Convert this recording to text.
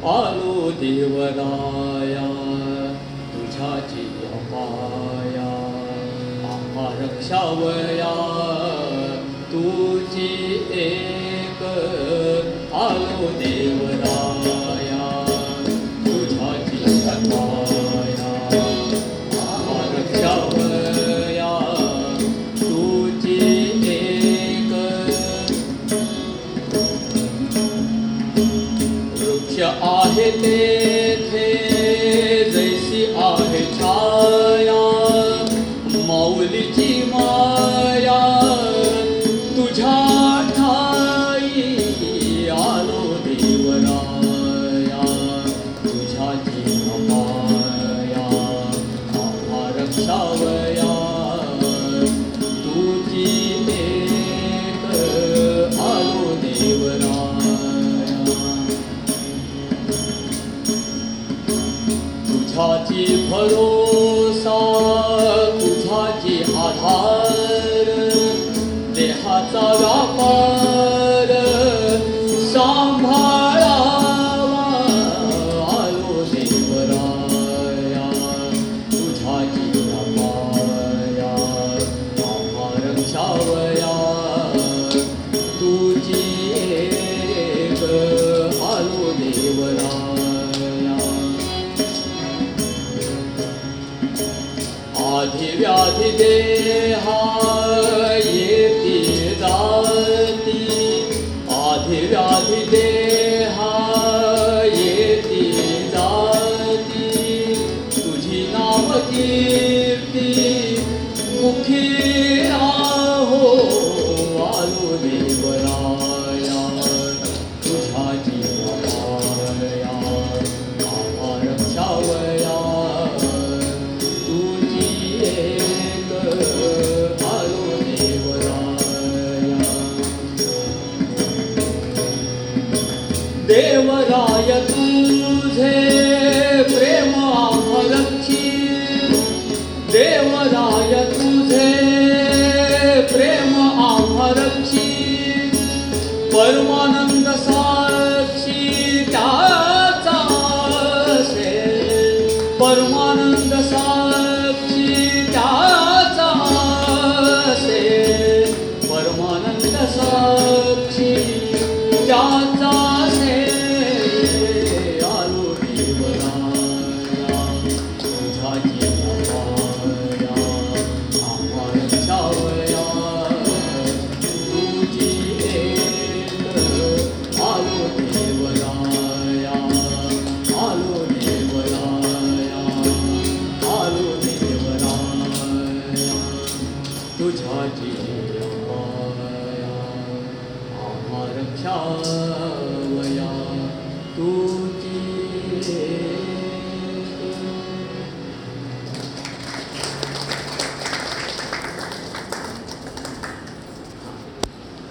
阿鲁迪瓦呀，都恰吉呀，阿呀，阿仁夏呀，都吉个。आहे तेथे जैसी आहे छाया भरोसा तुझाची आधार देहाचा व्यापार सांभाळावा आधी व्याधी देहा येती जाती। आधी व्याधी देहा येती जाती तुझी नाव कीर्ती मुखी देवराया देवराय तुझे प्रेम आभरक्षी देवराय तुझे प्रेम आभरक्षी परमानंद साक्षी से। परमानंद साक्षी से। परमानंद साक्षी Krishna